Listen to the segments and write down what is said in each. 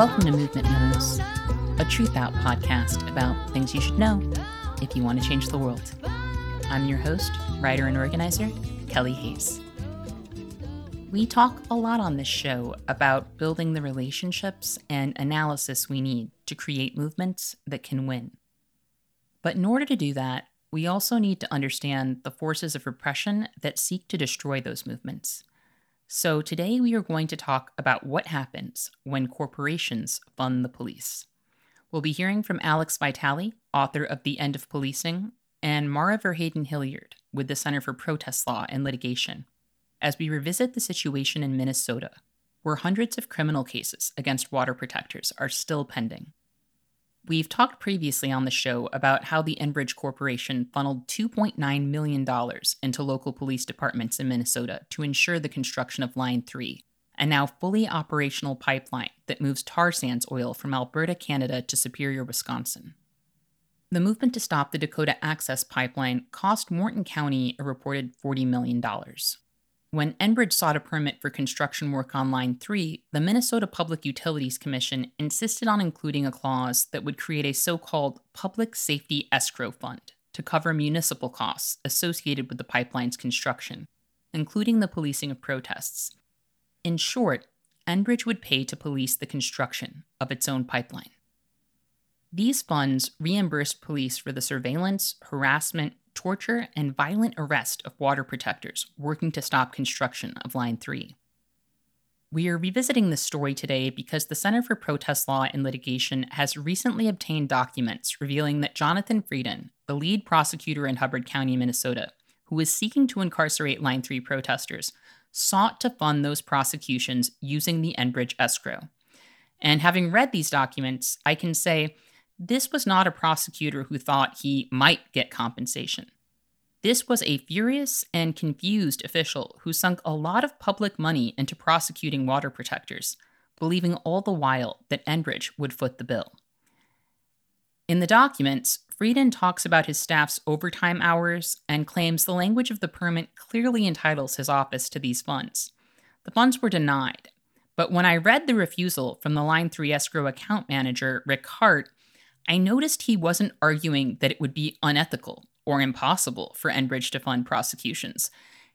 Welcome to Movement Memos, a Truthout podcast about things you should know if you want to change the world. I'm your host, writer, and organizer, Kelly Hayes. We talk a lot on this show about building the relationships and analysis we need to create movements that can win. But in order to do that, we also need to understand the forces of repression that seek to destroy those movements. So, today we are going to talk about what happens when corporations fund the police. We'll be hearing from Alex Vitale, author of The End of Policing, and Mara Verheyden Hilliard with the Center for Protest Law and Litigation, as we revisit the situation in Minnesota, where hundreds of criminal cases against water protectors are still pending. We've talked previously on the show about how the Enbridge Corporation funneled $2.9 million into local police departments in Minnesota to ensure the construction of Line 3, a now fully operational pipeline that moves tar sands oil from Alberta, Canada to Superior, Wisconsin. The movement to stop the Dakota Access Pipeline cost Morton County a reported $40 million. When Enbridge sought a permit for construction work on Line 3, the Minnesota Public Utilities Commission insisted on including a clause that would create a so called Public Safety Escrow Fund to cover municipal costs associated with the pipeline's construction, including the policing of protests. In short, Enbridge would pay to police the construction of its own pipeline. These funds reimbursed police for the surveillance, harassment, torture, and violent arrest of water protectors working to stop construction of Line 3. We are revisiting this story today because the Center for Protest Law and Litigation has recently obtained documents revealing that Jonathan Frieden, the lead prosecutor in Hubbard County, Minnesota, who is seeking to incarcerate Line 3 protesters, sought to fund those prosecutions using the Enbridge escrow. And having read these documents, I can say this was not a prosecutor who thought he might get compensation. This was a furious and confused official who sunk a lot of public money into prosecuting water protectors, believing all the while that Enbridge would foot the bill. In the documents, Frieden talks about his staff's overtime hours and claims the language of the permit clearly entitles his office to these funds. The funds were denied, but when I read the refusal from the Line 3 escrow account manager, Rick Hart, I noticed he wasn't arguing that it would be unethical or impossible for Enbridge to fund prosecutions.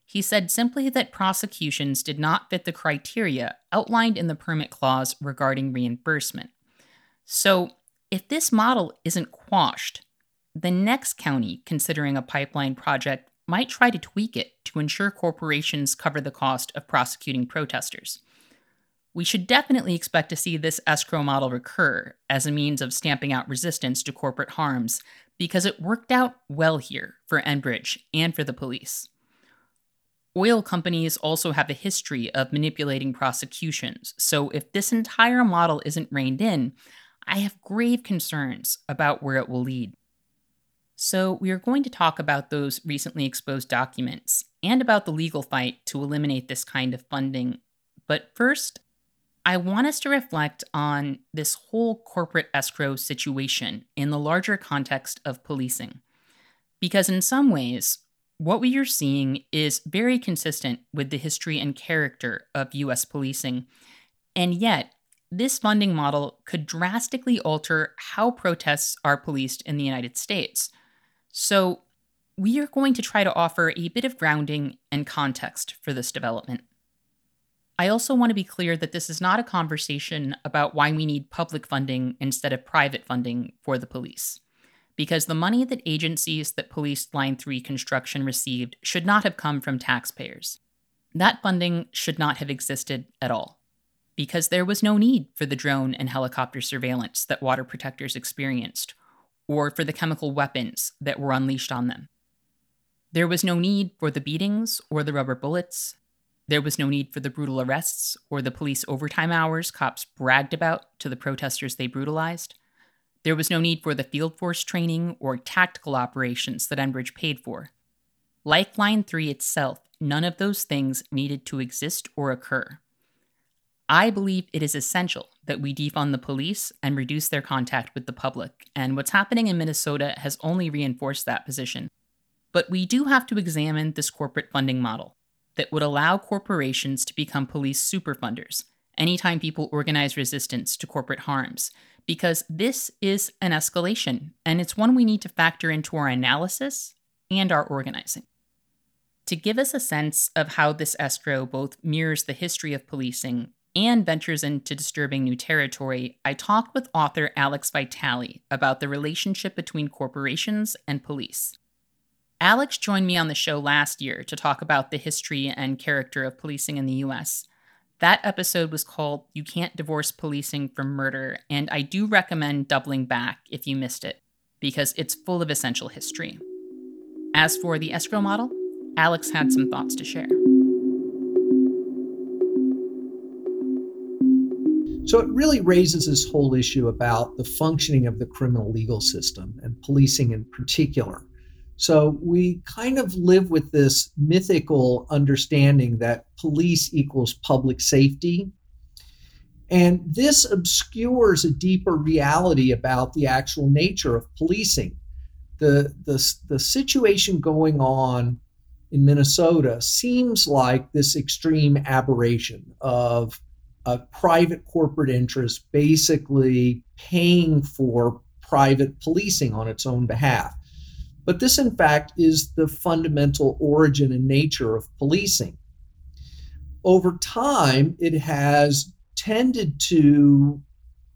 He said simply that prosecutions did not fit the criteria outlined in the permit clause regarding reimbursement. So, if this model isn't quashed, the next county considering a pipeline project might try to tweak it to ensure corporations cover the cost of prosecuting protesters we should definitely expect to see this escrow model recur as a means of stamping out resistance to corporate harms because it worked out well here for Enbridge and for the police. Oil companies also have a history of manipulating prosecutions, so if this entire model isn't reined in, I have grave concerns about where it will lead. So, we are going to talk about those recently exposed documents and about the legal fight to eliminate this kind of funding. But first, I want us to reflect on this whole corporate escrow situation in the larger context of policing. Because in some ways, what we are seeing is very consistent with the history and character of US policing. And yet, this funding model could drastically alter how protests are policed in the United States. So, we are going to try to offer a bit of grounding and context for this development. I also want to be clear that this is not a conversation about why we need public funding instead of private funding for the police. Because the money that agencies that policed Line 3 construction received should not have come from taxpayers. That funding should not have existed at all. Because there was no need for the drone and helicopter surveillance that water protectors experienced, or for the chemical weapons that were unleashed on them. There was no need for the beatings or the rubber bullets there was no need for the brutal arrests or the police overtime hours cops bragged about to the protesters they brutalized. There was no need for the field force training or tactical operations that Enbridge paid for. Like Line 3 itself, none of those things needed to exist or occur. I believe it is essential that we defund the police and reduce their contact with the public, and what's happening in Minnesota has only reinforced that position. But we do have to examine this corporate funding model that would allow corporations to become police superfunders anytime people organize resistance to corporate harms, because this is an escalation, and it's one we need to factor into our analysis and our organizing. To give us a sense of how this escrow both mirrors the history of policing and ventures into disturbing new territory, I talked with author Alex Vitale about the relationship between corporations and police. Alex joined me on the show last year to talk about the history and character of policing in the US. That episode was called You Can't Divorce Policing from Murder, and I do recommend doubling back if you missed it, because it's full of essential history. As for the escrow model, Alex had some thoughts to share. So it really raises this whole issue about the functioning of the criminal legal system and policing in particular. So we kind of live with this mythical understanding that police equals public safety. And this obscures a deeper reality about the actual nature of policing. The, the, the situation going on in Minnesota seems like this extreme aberration of a private corporate interest basically paying for private policing on its own behalf. But this, in fact, is the fundamental origin and nature of policing. Over time, it has tended to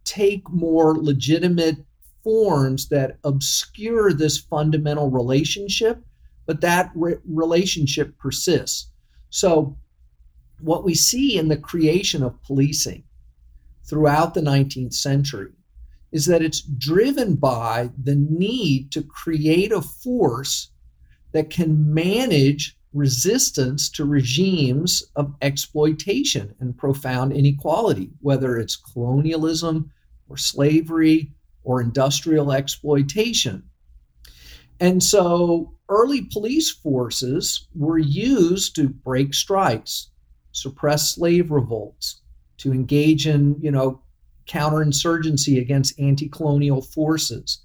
take more legitimate forms that obscure this fundamental relationship, but that re- relationship persists. So, what we see in the creation of policing throughout the 19th century is that it's driven by the need to create a force that can manage resistance to regimes of exploitation and profound inequality, whether it's colonialism or slavery or industrial exploitation. And so early police forces were used to break strikes, suppress slave revolts, to engage in, you know, counterinsurgency against anti colonial forces.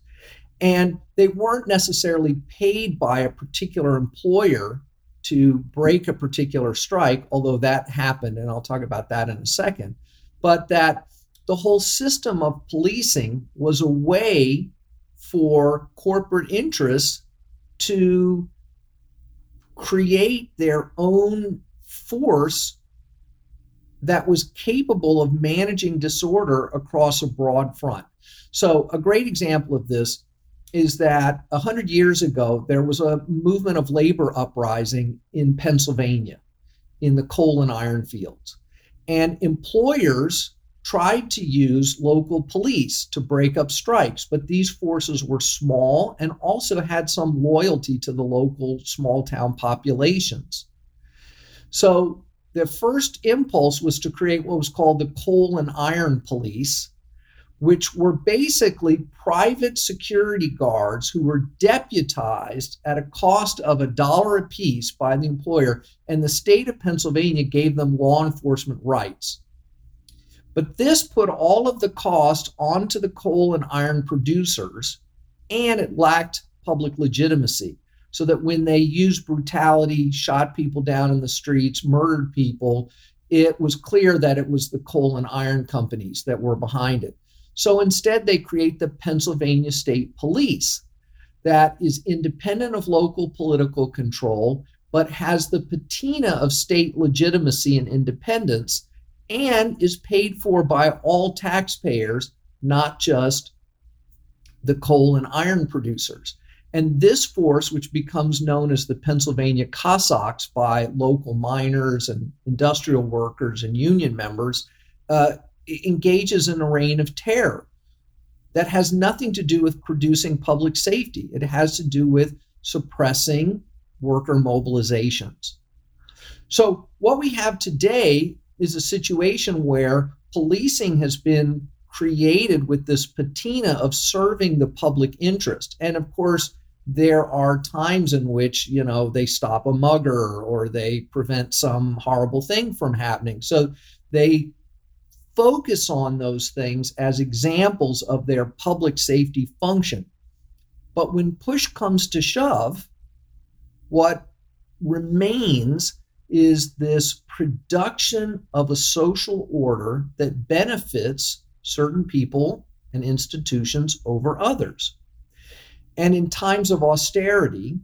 And they weren't necessarily paid by a particular employer to break a particular strike, although that happened, and I'll talk about that in a second. But that the whole system of policing was a way for corporate interests to create their own force that was capable of managing disorder across a broad front. So, a great example of this is that 100 years ago, there was a movement of labor uprising in Pennsylvania in the coal and iron fields. And employers tried to use local police to break up strikes, but these forces were small and also had some loyalty to the local small town populations. So the first impulse was to create what was called the coal and iron police, which were basically private security guards who were deputized at a cost of a dollar apiece by the employer, and the state of Pennsylvania gave them law enforcement rights. But this put all of the cost onto the coal and iron producers, and it lacked public legitimacy so that when they used brutality, shot people down in the streets, murdered people, it was clear that it was the coal and iron companies that were behind it. So instead, they create the Pennsylvania State Police that is independent of local political control, but has the patina of state legitimacy and independence, and is paid for by all taxpayers, not just the coal and iron producers. And this force, which becomes known as the Pennsylvania Cossacks by local miners and industrial workers and union members, uh, engages in a reign of terror that has nothing to do with producing public safety. It has to do with suppressing worker mobilizations. So, what we have today is a situation where policing has been created with this patina of serving the public interest. And of course, there are times in which you know they stop a mugger or they prevent some horrible thing from happening so they focus on those things as examples of their public safety function but when push comes to shove what remains is this production of a social order that benefits certain people and institutions over others. And in times of austerity,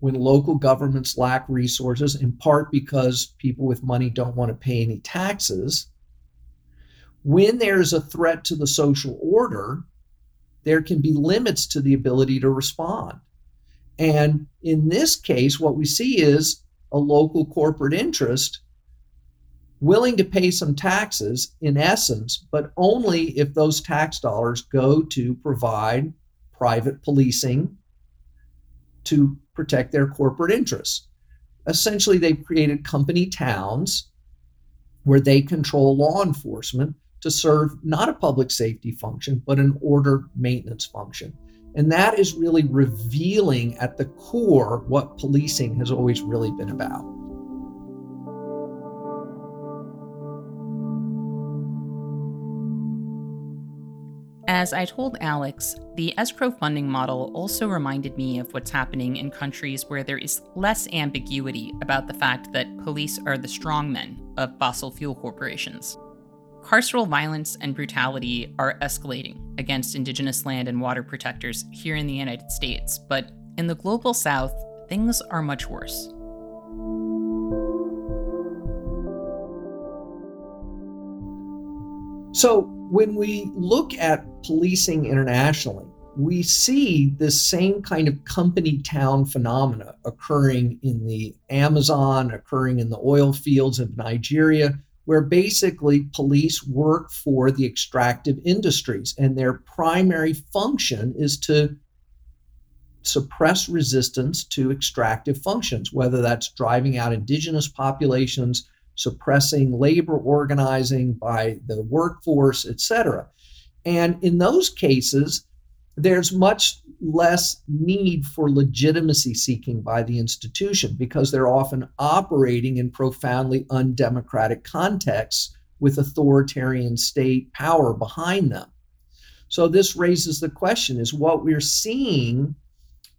when local governments lack resources, in part because people with money don't want to pay any taxes, when there's a threat to the social order, there can be limits to the ability to respond. And in this case, what we see is a local corporate interest willing to pay some taxes in essence, but only if those tax dollars go to provide private policing to protect their corporate interests. Essentially, they've created company towns where they control law enforcement to serve not a public safety function, but an order maintenance function. And that is really revealing at the core what policing has always really been about. As I told Alex, the escrow funding model also reminded me of what's happening in countries where there is less ambiguity about the fact that police are the strongmen of fossil fuel corporations. Carceral violence and brutality are escalating against indigenous land and water protectors here in the United States, but in the global south, things are much worse. So, when we look at policing internationally, we see this same kind of company town phenomena occurring in the Amazon, occurring in the oil fields of Nigeria, where basically police work for the extractive industries and their primary function is to suppress resistance to extractive functions, whether that's driving out indigenous populations, suppressing labor organizing by the workforce, etc. And in those cases, there's much less need for legitimacy seeking by the institution because they're often operating in profoundly undemocratic contexts with authoritarian state power behind them. So this raises the question is what we're seeing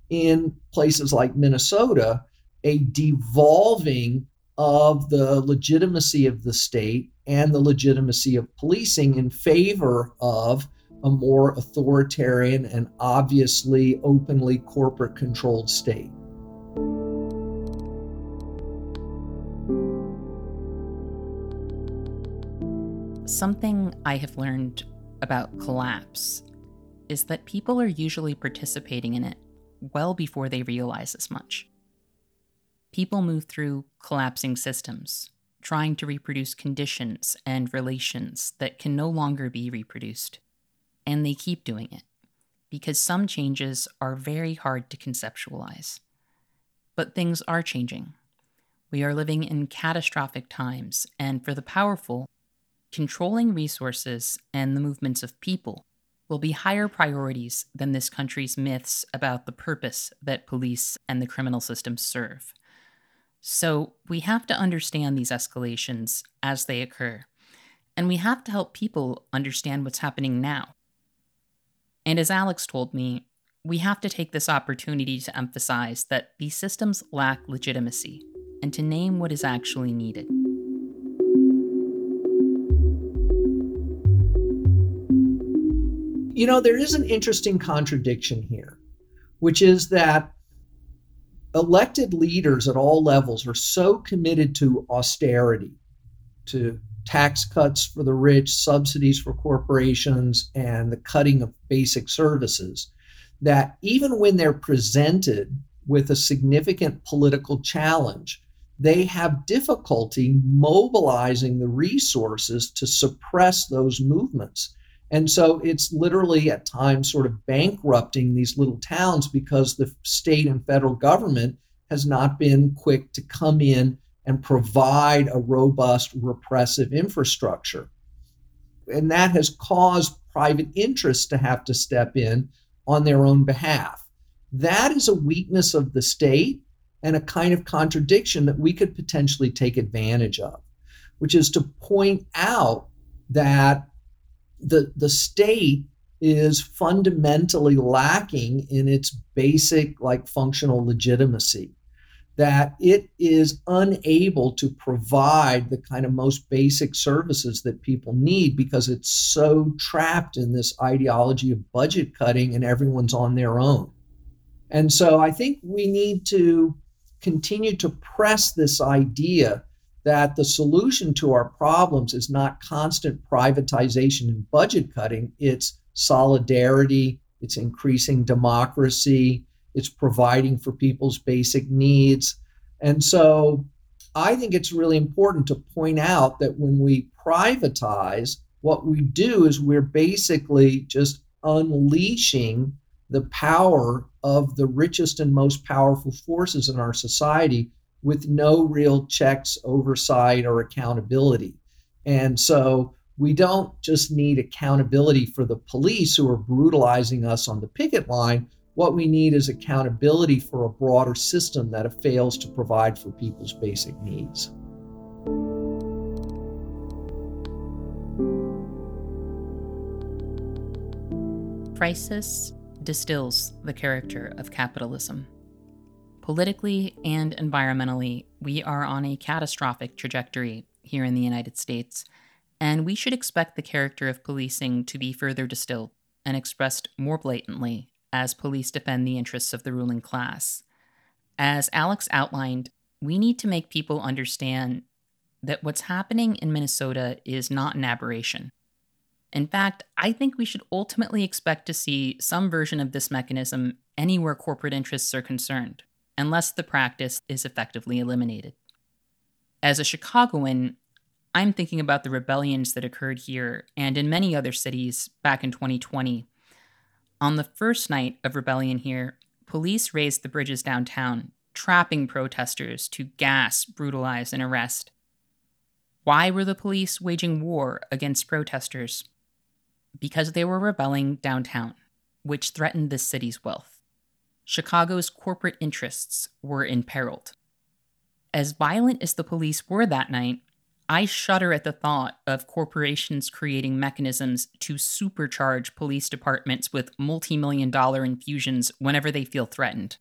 in places like Minnesota a devolving of the legitimacy of the state and the legitimacy of policing in favor of a more authoritarian and obviously openly corporate controlled state. Something I have learned about collapse is that people are usually participating in it well before they realize as much. People move through collapsing systems, trying to reproduce conditions and relations that can no longer be reproduced. And they keep doing it because some changes are very hard to conceptualize. But things are changing. We are living in catastrophic times, and for the powerful, controlling resources and the movements of people will be higher priorities than this country's myths about the purpose that police and the criminal system serve. So we have to understand these escalations as they occur, and we have to help people understand what's happening now. And as Alex told me, we have to take this opportunity to emphasize that these systems lack legitimacy and to name what is actually needed. You know, there is an interesting contradiction here, which is that elected leaders at all levels are so committed to austerity, to tax cuts for the rich, subsidies for corporations, and the cutting of basic services, that even when they're presented with a significant political challenge, they have difficulty mobilizing the resources to suppress those movements. And so it's literally at times sort of bankrupting these little towns because the state and federal government has not been quick to come in and provide a robust repressive infrastructure. And that has caused private interests to have to step in on their own behalf. That is a weakness of the state and a kind of contradiction that we could potentially take advantage of, which is to point out that the the state is fundamentally lacking in its basic like functional legitimacy that it is unable to provide the kind of most basic services that people need because it's so trapped in this ideology of budget cutting and everyone's on their own. And so I think we need to continue to press this idea that the solution to our problems is not constant privatization and budget cutting, it's solidarity, it's increasing democracy, it's providing for people's basic needs. And so I think it's really important to point out that when we privatize, what we do is we're basically just unleashing the power of the richest and most powerful forces in our society with no real checks, oversight, or accountability. And so we don't just need accountability for the police who are brutalizing us on the picket line. What we need is accountability for a broader system that fails to provide for people's basic needs. Crisis distills the character of capitalism. Politically and environmentally, we are on a catastrophic trajectory here in the United States, and we should expect the character of policing to be further distilled and expressed more blatantly as police defend the interests of the ruling class. As Alex outlined, we need to make people understand that what's happening in Minnesota is not an aberration. In fact, I think we should ultimately expect to see some version of this mechanism anywhere corporate interests are concerned, unless the practice is effectively eliminated. As a Chicagoan, I'm thinking about the rebellions that occurred here and in many other cities back in 2020 on the first night of rebellion here, police raised the bridges downtown, trapping protesters to gas, brutalize, and arrest. Why were the police waging war against protesters? Because they were rebelling downtown, which threatened the city's wealth. Chicago's corporate interests were imperiled. As violent as the police were that night, I shudder at the thought of corporations creating mechanisms to supercharge police departments with multi million dollar infusions whenever they feel threatened.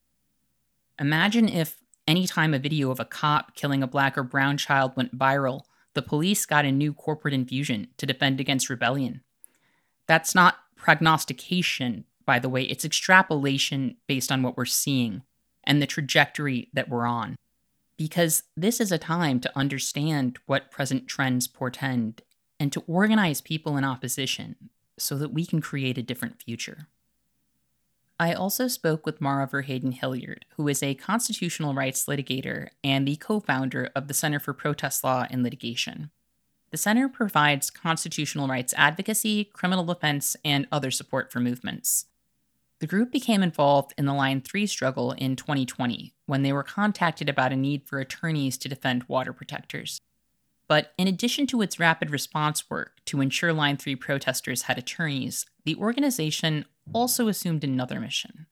Imagine if any time a video of a cop killing a black or brown child went viral, the police got a new corporate infusion to defend against rebellion. That's not prognostication, by the way, it's extrapolation based on what we're seeing and the trajectory that we're on because this is a time to understand what present trends portend and to organize people in opposition so that we can create a different future. I also spoke with Mara Verheyden Hilliard, who is a constitutional rights litigator and the co founder of the Center for Protest Law and Litigation. The center provides constitutional rights advocacy, criminal defense, and other support for movements. The group became involved in the Line 3 struggle in 2020 when they were contacted about a need for attorneys to defend water protectors. But in addition to its rapid response work to ensure Line 3 protesters had attorneys, the organization also assumed another mission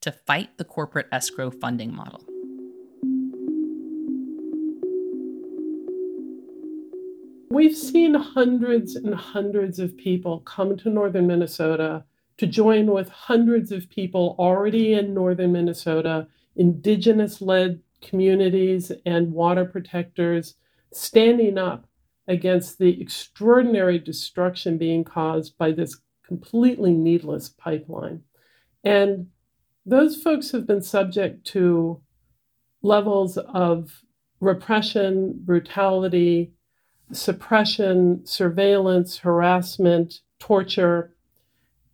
to fight the corporate escrow funding model. We've seen hundreds and hundreds of people come to northern Minnesota to join with hundreds of people already in northern Minnesota, indigenous led communities and water protectors standing up against the extraordinary destruction being caused by this completely needless pipeline. And those folks have been subject to levels of repression, brutality, suppression, surveillance, harassment, torture,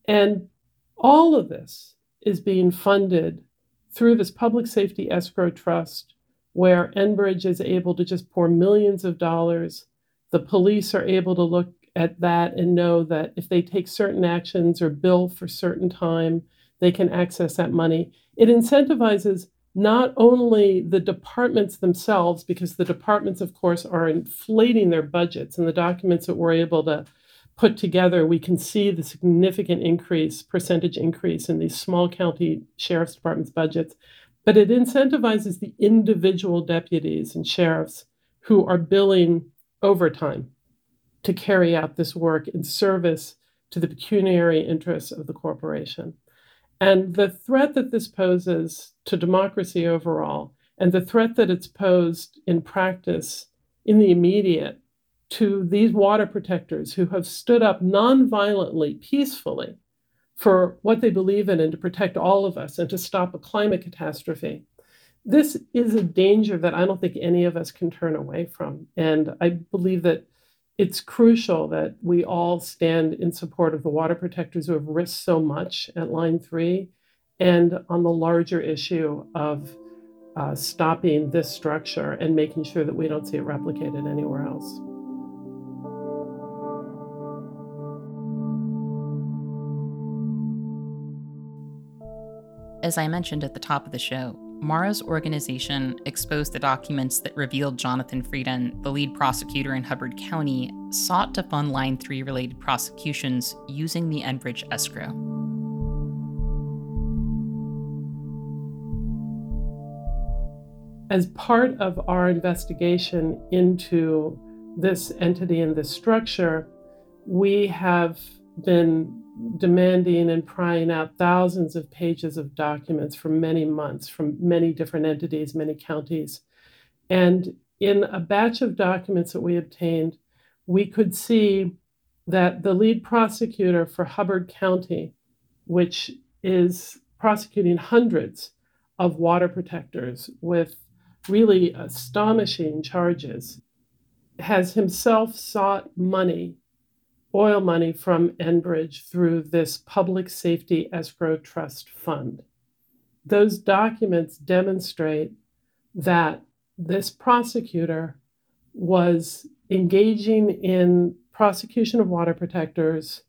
and all of this is being funded through this public safety escrow trust where Enbridge is able to just pour millions of dollars. The police are able to look at that and know that if they take certain actions or bill for certain time, they can access that money. It incentivizes not only the departments themselves, because the departments, of course, are inflating their budgets, and the documents that we're able to put together, we can see the significant increase, percentage increase in these small county sheriff's departments budgets. But it incentivizes the individual deputies and sheriffs who are billing overtime to carry out this work in service to the pecuniary interests of the corporation. And the threat that this poses to democracy overall and the threat that it's posed in practice in the immediate to these water protectors who have stood up nonviolently, peacefully for what they believe in and to protect all of us and to stop a climate catastrophe. This is a danger that I don't think any of us can turn away from. And I believe that it's crucial that we all stand in support of the water protectors who have risked so much at Line 3 and on the larger issue of uh, stopping this structure and making sure that we don't see it replicated anywhere else. As I mentioned at the top of the show, Mara's organization exposed the documents that revealed Jonathan Frieden, the lead prosecutor in Hubbard County, sought to fund Line 3 related prosecutions using the Enbridge escrow. As part of our investigation into this entity and this structure, we have been demanding and prying out thousands of pages of documents for many months from many different entities, many counties. And in a batch of documents that we obtained, we could see that the lead prosecutor for Hubbard County, which is prosecuting hundreds of water protectors with really astonishing charges, has himself sought money oil money from Enbridge through this Public Safety Escrow Trust Fund. Those documents demonstrate that this prosecutor was engaging in prosecution of water protectors,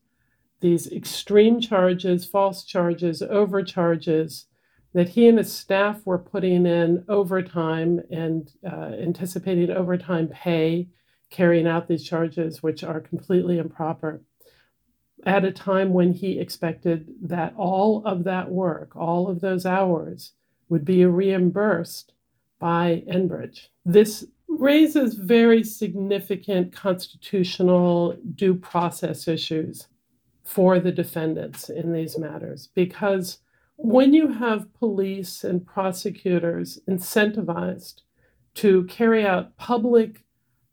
these extreme charges, false charges, overcharges, that he and his staff were putting in overtime and uh, anticipating overtime pay carrying out these charges, which are completely improper, at a time when he expected that all of that work, all of those hours, would be reimbursed by Enbridge. This raises very significant constitutional due process issues for the defendants in these matters because when you have police and prosecutors incentivized to carry out public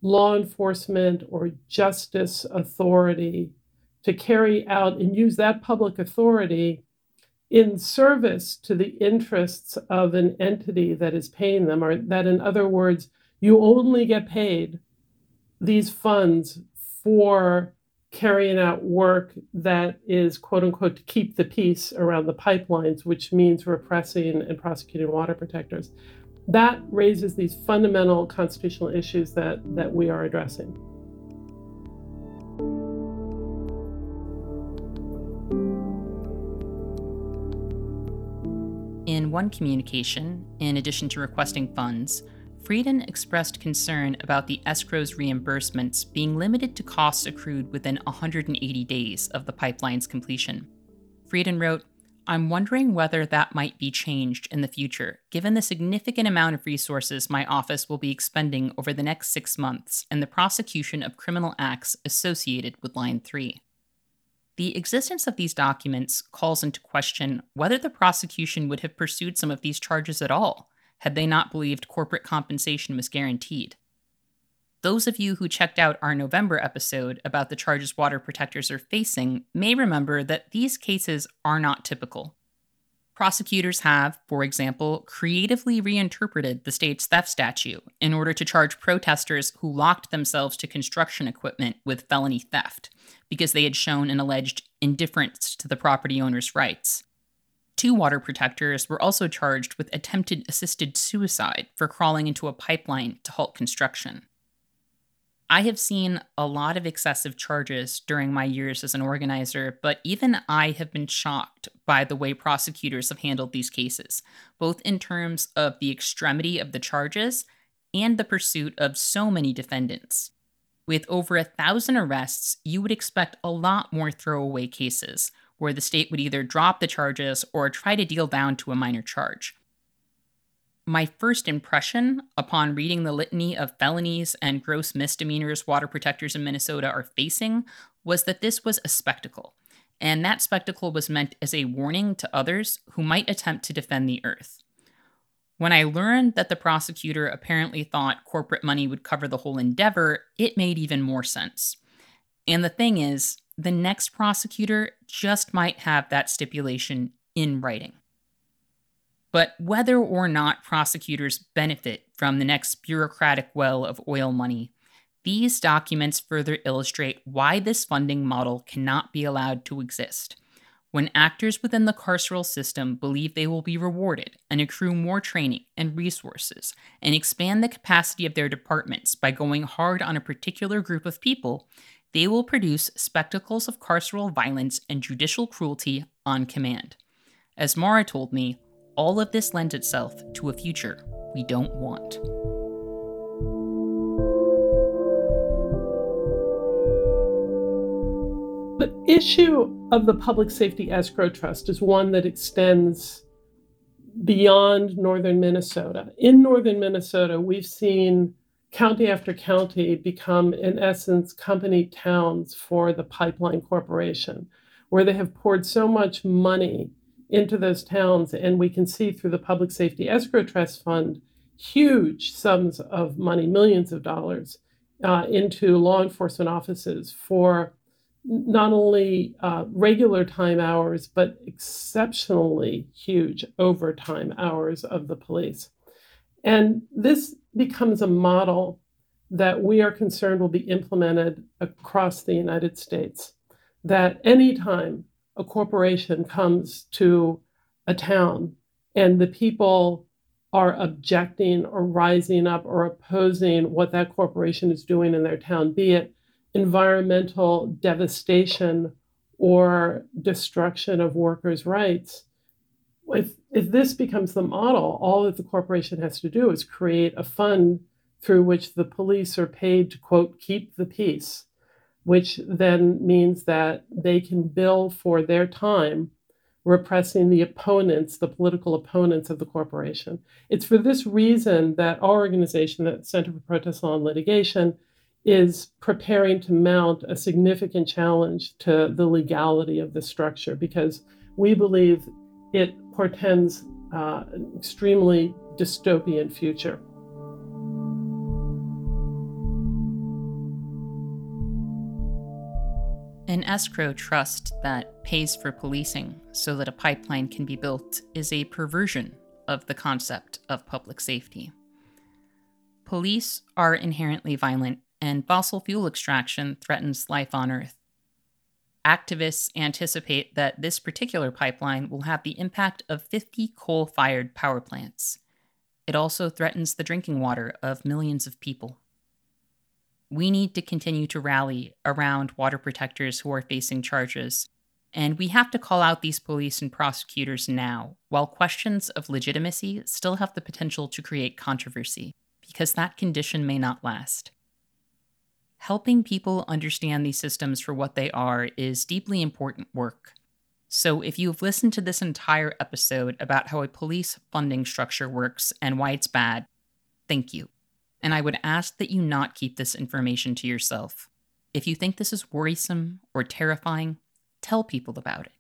law enforcement or justice authority to carry out and use that public authority in service to the interests of an entity that is paying them, or that, in other words, you only get paid these funds for carrying out work that is, quote unquote, to keep the peace around the pipelines, which means repressing and prosecuting water protectors that raises these fundamental constitutional issues that, that we are addressing. In one communication, in addition to requesting funds, Frieden expressed concern about the escrow's reimbursements being limited to costs accrued within 180 days of the pipeline's completion. Frieden wrote, I'm wondering whether that might be changed in the future, given the significant amount of resources my office will be expending over the next six months in the prosecution of criminal acts associated with Line 3. The existence of these documents calls into question whether the prosecution would have pursued some of these charges at all had they not believed corporate compensation was guaranteed. Those of you who checked out our November episode about the charges water protectors are facing may remember that these cases are not typical. Prosecutors have, for example, creatively reinterpreted the state's theft statute in order to charge protesters who locked themselves to construction equipment with felony theft because they had shown an alleged indifference to the property owner's rights. Two water protectors were also charged with attempted assisted suicide for crawling into a pipeline to halt construction. I have seen a lot of excessive charges during my years as an organizer, but even I have been shocked by the way prosecutors have handled these cases, both in terms of the extremity of the charges and the pursuit of so many defendants. With over a thousand arrests, you would expect a lot more throwaway cases, where the state would either drop the charges or try to deal down to a minor charge my first impression upon reading the litany of felonies and gross misdemeanors water protectors in Minnesota are facing was that this was a spectacle. And that spectacle was meant as a warning to others who might attempt to defend the earth. When I learned that the prosecutor apparently thought corporate money would cover the whole endeavor, it made even more sense. And the thing is, the next prosecutor just might have that stipulation in writing. But whether or not prosecutors benefit from the next bureaucratic well of oil money, these documents further illustrate why this funding model cannot be allowed to exist. When actors within the carceral system believe they will be rewarded and accrue more training and resources and expand the capacity of their departments by going hard on a particular group of people, they will produce spectacles of carceral violence and judicial cruelty on command. As Mara told me, all of this lends itself to a future we don't want. The issue of the Public Safety Escrow Trust is one that extends beyond northern Minnesota. In northern Minnesota, we've seen county after county become, in essence, company towns for the Pipeline Corporation, where they have poured so much money into those towns. And we can see through the Public Safety Escrow Trust Fund huge sums of money, millions of dollars, uh, into law enforcement offices for not only uh, regular time hours, but exceptionally huge overtime hours of the police. And this becomes a model that we are concerned will be implemented across the United States. That anytime a corporation comes to a town and the people are objecting or rising up or opposing what that corporation is doing in their town, be it environmental devastation or destruction of workers' rights, if, if this becomes the model, all that the corporation has to do is create a fund through which the police are paid to, quote, keep the peace, which then means that they can bill for their time repressing the opponents, the political opponents of the corporation. It's for this reason that our organization, the Center for Protest Law and Litigation, is preparing to mount a significant challenge to the legality of the structure because we believe it portends uh, an extremely dystopian future. An escrow trust that pays for policing so that a pipeline can be built is a perversion of the concept of public safety. Police are inherently violent, and fossil fuel extraction threatens life on Earth activists anticipate that this particular pipeline will have the impact of 50 coal fired power plants. It also threatens the drinking water of millions of people. We need to continue to rally around water protectors who are facing charges, and we have to call out these police and prosecutors now, while questions of legitimacy still have the potential to create controversy, because that condition may not last. Helping people understand these systems for what they are is deeply important work. So, if you've listened to this entire episode about how a police funding structure works and why it's bad, thank you. And I would ask that you not keep this information to yourself. If you think this is worrisome or terrifying, tell people about it.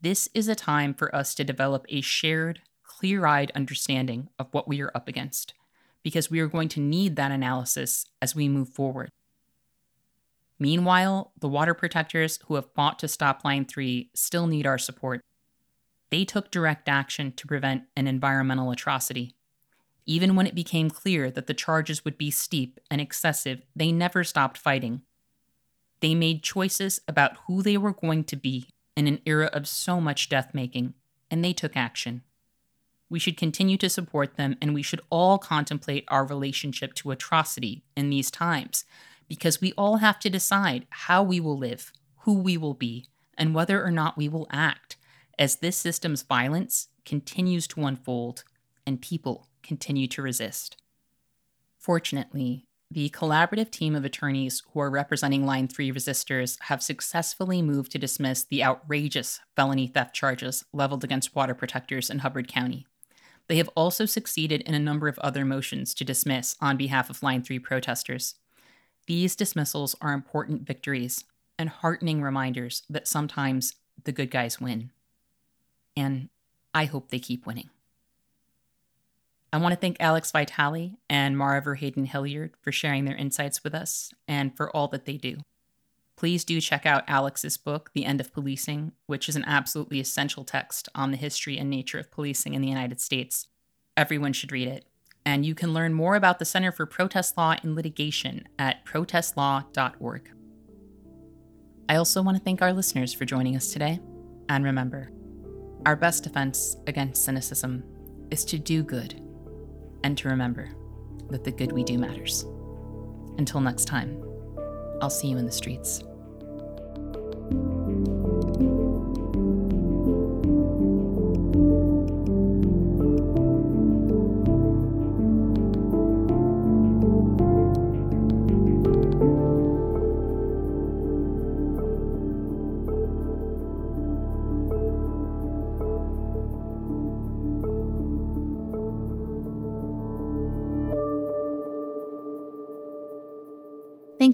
This is a time for us to develop a shared, clear eyed understanding of what we are up against, because we are going to need that analysis as we move forward. Meanwhile, the water protectors who have fought to stop Line 3 still need our support. They took direct action to prevent an environmental atrocity. Even when it became clear that the charges would be steep and excessive, they never stopped fighting. They made choices about who they were going to be in an era of so much death making, and they took action. We should continue to support them, and we should all contemplate our relationship to atrocity in these times because we all have to decide how we will live, who we will be, and whether or not we will act as this system's violence continues to unfold and people continue to resist. Fortunately, the collaborative team of attorneys who are representing Line 3 resistors have successfully moved to dismiss the outrageous felony theft charges leveled against water protectors in Hubbard County. They have also succeeded in a number of other motions to dismiss on behalf of Line 3 protesters. These dismissals are important victories and heartening reminders that sometimes the good guys win. And I hope they keep winning. I want to thank Alex Vitale and Mara Verheyden Hilliard for sharing their insights with us and for all that they do. Please do check out Alex's book, The End of Policing, which is an absolutely essential text on the history and nature of policing in the United States. Everyone should read it. And you can learn more about the Center for Protest Law and Litigation at protestlaw.org. I also want to thank our listeners for joining us today. And remember, our best defense against cynicism is to do good and to remember that the good we do matters. Until next time, I'll see you in the streets.